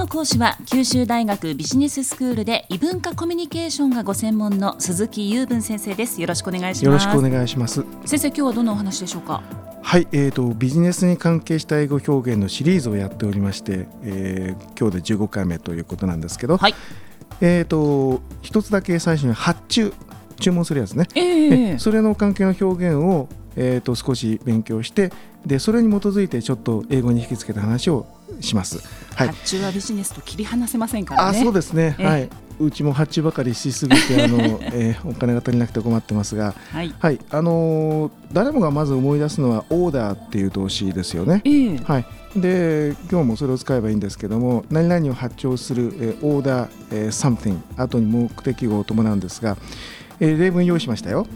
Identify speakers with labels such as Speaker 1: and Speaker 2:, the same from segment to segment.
Speaker 1: の講師は九州大学ビジネススクールで異文化コミュニケーションがご専門の鈴木雄文先生です。よろしくお願いします。
Speaker 2: よろしくお願いします。
Speaker 1: 先生今日はどんなお話でしょうか？
Speaker 2: はい、えーと、ビジネスに関係した英語表現のシリーズをやっておりまして、えー、今日で15回目ということなんですけど、はい、えーと、一つだけ最初に発注注文するやつね、えー、それの関係の表現を、えーと、少し勉強してでそれに基づいてちょっと英語に引き付けた話をします。
Speaker 1: はい、発注はビジネスと切り離せませんからね。
Speaker 2: あそうですね、はい、うちも発注ばかりしすぎてあの、えー、お金が足りなくて困ってますが、はい、はい、あのー、誰もがまず思い出すのはオーダーっていう動詞ですよね。えー、はい、で今日もそれを使えばいいんですけども何々を発注する、えー、オーダー、えー、something 後に目的語を伴うんですが、えー、例文用意しましたよ。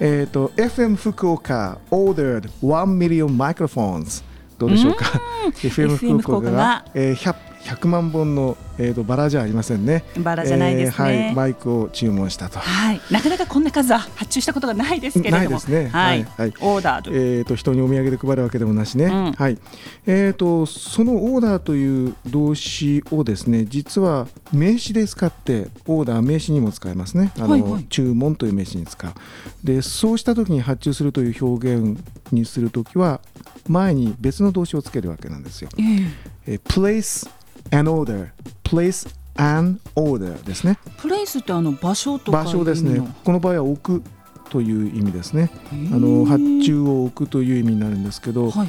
Speaker 2: えっ、ー、と FM 福岡 ordered 1 million microphones どうでしょうか FM 福岡が、えー、100 100万本の、えーと、バラじゃありませんね。
Speaker 1: バラじゃないですね、
Speaker 2: えー、はい、マイクを注文したと、
Speaker 1: はい、なかなかこんな数は発注したことがないですけれども。
Speaker 2: ないですね。はい、はい、オーダーと,、えーと、人にお土産で配るわけでもなしね、うん、はい。えーと、そのオーダーという動詞をですね実は名詞で使ってオーダー名詞にも使えますね。あの、はいはい、注文という名詞に使う。でそうした時に発注するという表現にするときは前に別の動詞をつけるわけなんですよ。えー、えー、place an order. Place an order ですね。
Speaker 1: place ってあの場所と
Speaker 2: か場所ですね。この場合は置くという意味ですね。あの発注を置くという意味になるんですけど、はい、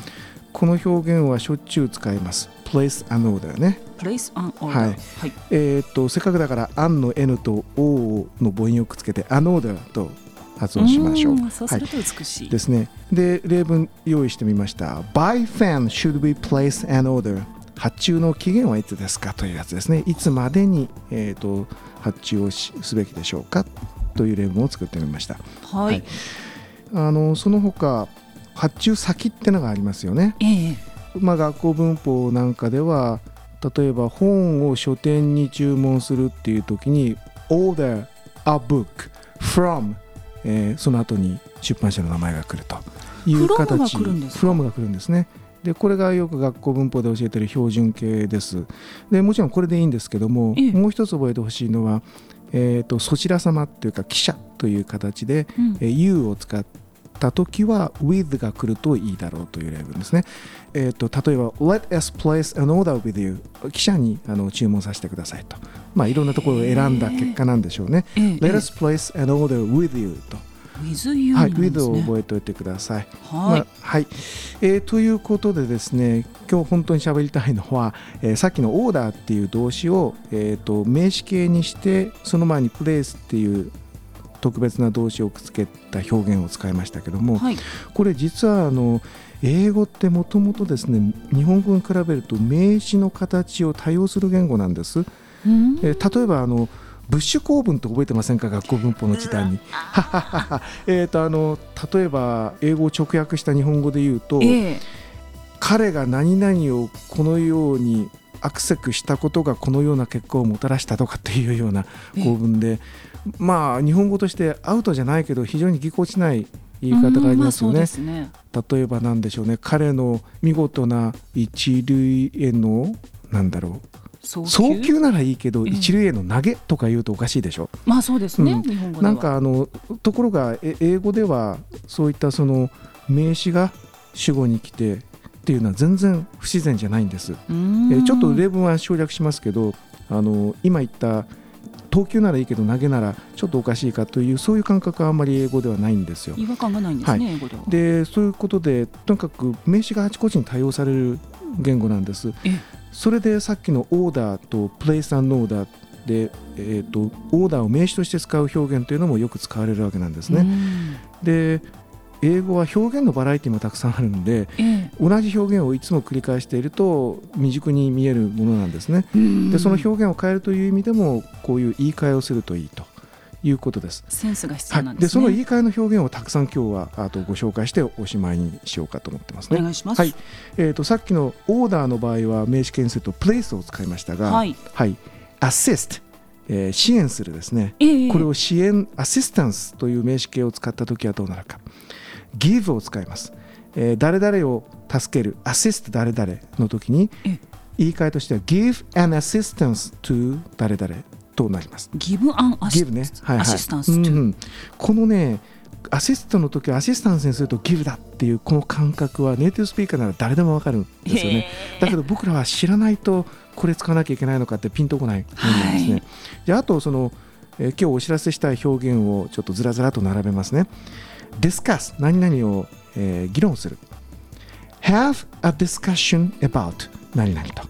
Speaker 2: この表現はしょっちゅう使います。Place an order ね。
Speaker 1: Place an order
Speaker 2: はい、はい、えー、っとせっかくだから an の n と o の母音をくっつけて an order と発音しましょう。
Speaker 1: そうすると美しい、
Speaker 2: はい、ですね。で例文用意してみました。By fan should we place an order? 発注の期限はいつですかというやつですね。いつまでに、えーと、発注をすべきでしょうかという例文を作ってみました、はい、はい、あのその他発注先ってのがありますよね、えー、まあ、学校文法なんかでは例えば本を書店に注文するっていう時に order a book from、えー、その後に出版社の名前が来るという形。
Speaker 1: from
Speaker 2: が来るんですねでこれがよく学校文法で教えている標準形です。でもちろんこれでいいんですけども、ええ、もう一つ覚えてほしいのは、えーと、そちら様っていうか記者という形で、うん、え You を使った時は with が来るといいだろうという例文ですね。えーと、例えば Let us place an order with you? 記者にあの注文させてくださいと、まあ、いろんなところを選んだ結果なんでしょうね。Let us place an order with you と。
Speaker 1: With you はい、
Speaker 2: with を覚えておいてください。はい、まあ、はい、えー、ということでですね、今日本当に喋りたいのは、えー、さっきのオーダーっていう動詞を、えーと、名詞形にしてその前に place っていう特別な動詞をくっつけた表現を使いましたけども、はい、これ実はあの英語ってもともとですね日本語に比べると名詞の形を多用する言語なんです。うん、えー、例えばあのブッシュ構文って覚えてませんか？学校文法の時代に。えとあの例えば英語を直訳した日本語で言うと、えー、彼が何々をこのようにアクセクしたことがこのような結果をもたらしたとかっていうような構文で、えー、まあ日本語としてアウトじゃないけど非常にぎこちない言い方がありますよね。ね。例えば何でしょうね。彼の見事な一塁へのなんだろう送球？ならいいけど、一塁への投げとか言うとおかしいでしょ？
Speaker 1: まあそうですね、
Speaker 2: うん、なんかあのところが英語ではそういったその名詞が主語に来てっていうのは全然不自然じゃないんです。えちょっと例文は省略しますけどあの今言った投球ならいいけど投げならちょっとおかしいかというそういう感覚はあんまり英語ではないんですよ。
Speaker 1: 違和感がないんですね、はい、英語では。
Speaker 2: でそういうことでとにかく名詞があちこちに対応される言語なんです。それでさっきのオーダーとプレイスオーダーで、えーと、オーダーを名詞として使う表現というのもよく使われるわけなんですね。で英語は表現のバラエティもたくさんあるので、え同じ表現をいつも繰り返していると未熟に見えるものなんですね。でその表現を変えるという意味でもこういう言い換えをするといいと。いうことです。
Speaker 1: センスが必要なんです、ね
Speaker 2: はい、でその言い換えの表現をたくさん今日はあとご紹介しておしまいにしようかと思ってますね。
Speaker 1: お願いします。
Speaker 2: はい。えっ、ー、とさっきのオーダーの場合は名詞形成とプレイスを使いましたが、はい。はい、アシスト、えー、支援するですね、えー、これを支援アシスタンスという名詞形を使った時はどうなるか。give を使います。えー、誰々を助けるアシスト誰々の時に言い換えとしては give an assistance to 誰々となります。
Speaker 1: give an
Speaker 2: give ね、はいはい、
Speaker 1: assistance to、
Speaker 2: う。んうん。このねアシストの時はアシスタンスにすると give だっていうこの感覚はネイティブスピーカーなら誰でもわかるんですよね。だけど僕らは知らないとこれ使わなきゃいけないのかってピンとこない。んですね、
Speaker 1: はい。
Speaker 2: であとその、えー今日お知らせしたい表現をちょっとずらずらと並べますね。Discuss 何々を、えー議論する。Have a discussion about 何々と。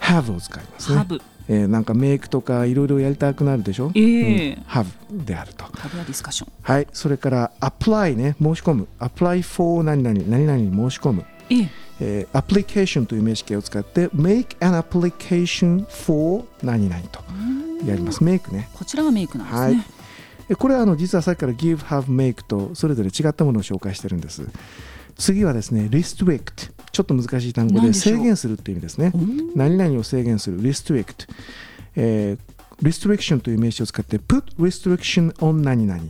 Speaker 2: Have を使いますね。
Speaker 1: ハブ
Speaker 2: えーなんかメイクとかいろいろやりたくなるでしょ、
Speaker 1: ええ
Speaker 2: うん have であると
Speaker 1: はディスカッション
Speaker 2: はい、それから apply ね、申し込む。apply for 何々、何々に申し込む。
Speaker 1: ええ
Speaker 2: えー application という名詞形を使って make an application for 何々とやります。make ね。
Speaker 1: こちらはメイクなんですね、
Speaker 2: はいえこれはあの実はさっきから give, have, make とそれぞれ違ったものを紹介してるんです。次はですね、restrict。ちょっと難しい単語で制限するっていう意味ですね。何々を制限する。restrict。えー restriction という名詞を使って put restriction on 何々。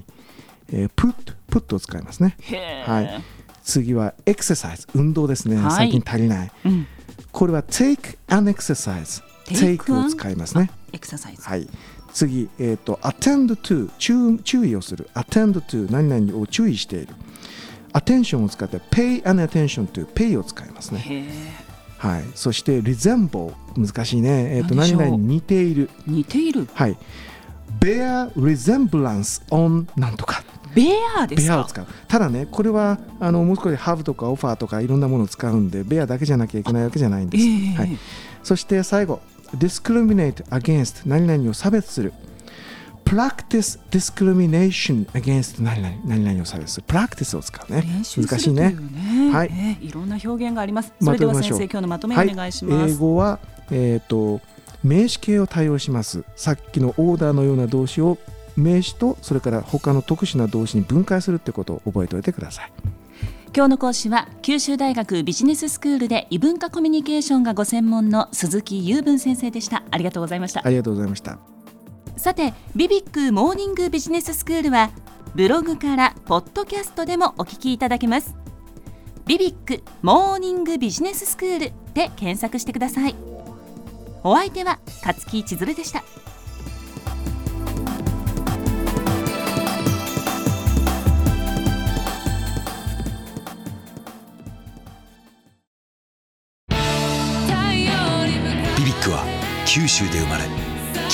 Speaker 2: えー put, put を使いますね。はい。次は exercise。運動ですね。
Speaker 1: はい
Speaker 2: 最近足りない。
Speaker 1: うん、
Speaker 2: これは take an exercise。
Speaker 1: Take
Speaker 2: を使いますね。
Speaker 1: エクササイズ、
Speaker 2: はい。次、えっ、と、attend to 注、注意をする。attend to 何々を注意している。Attention を使って pay an attention to pay を使いますね。はい。そして resemble 難しいね。えっ、と、
Speaker 1: 何
Speaker 2: 々に似ている。
Speaker 1: 似ている？
Speaker 2: はい。bear resemblance on なんとか。
Speaker 1: ベアですか？
Speaker 2: ベアを使うただねこれはあのもう少しハブとかオファーとかいろんなものを使うんでベアだけじゃなきゃいけないわけじゃないんです、
Speaker 1: ええ
Speaker 2: はい、そして最後 discriminate against 何々を差別する practice discrimination against 何々何々を差別す。る practice を使うね。
Speaker 1: 練習
Speaker 2: 難しいね。はい。
Speaker 1: ええいろんな表現があります。それでは先生今日のまとめをお願いします、
Speaker 2: はい、英語は、えー、と名詞形を対応します。さっきのオーダーのような動詞を名詞とそれから他の特殊な動詞に分解するってことを覚えておいてください。
Speaker 1: 今日の講師は九州大学ビジネススクールで異文化コミュニケーションがご専門の鈴木雄文先生でした。ありがとうございました。
Speaker 2: ありがとうございました
Speaker 1: さてビビックモーニングビジネススクールはブログからポッドキャストでもお聞きいただけます。ビビックモーニングビジネススクールで検索してください。お相手は勝木千鶴でした。
Speaker 3: BBIQ は九州で生まれ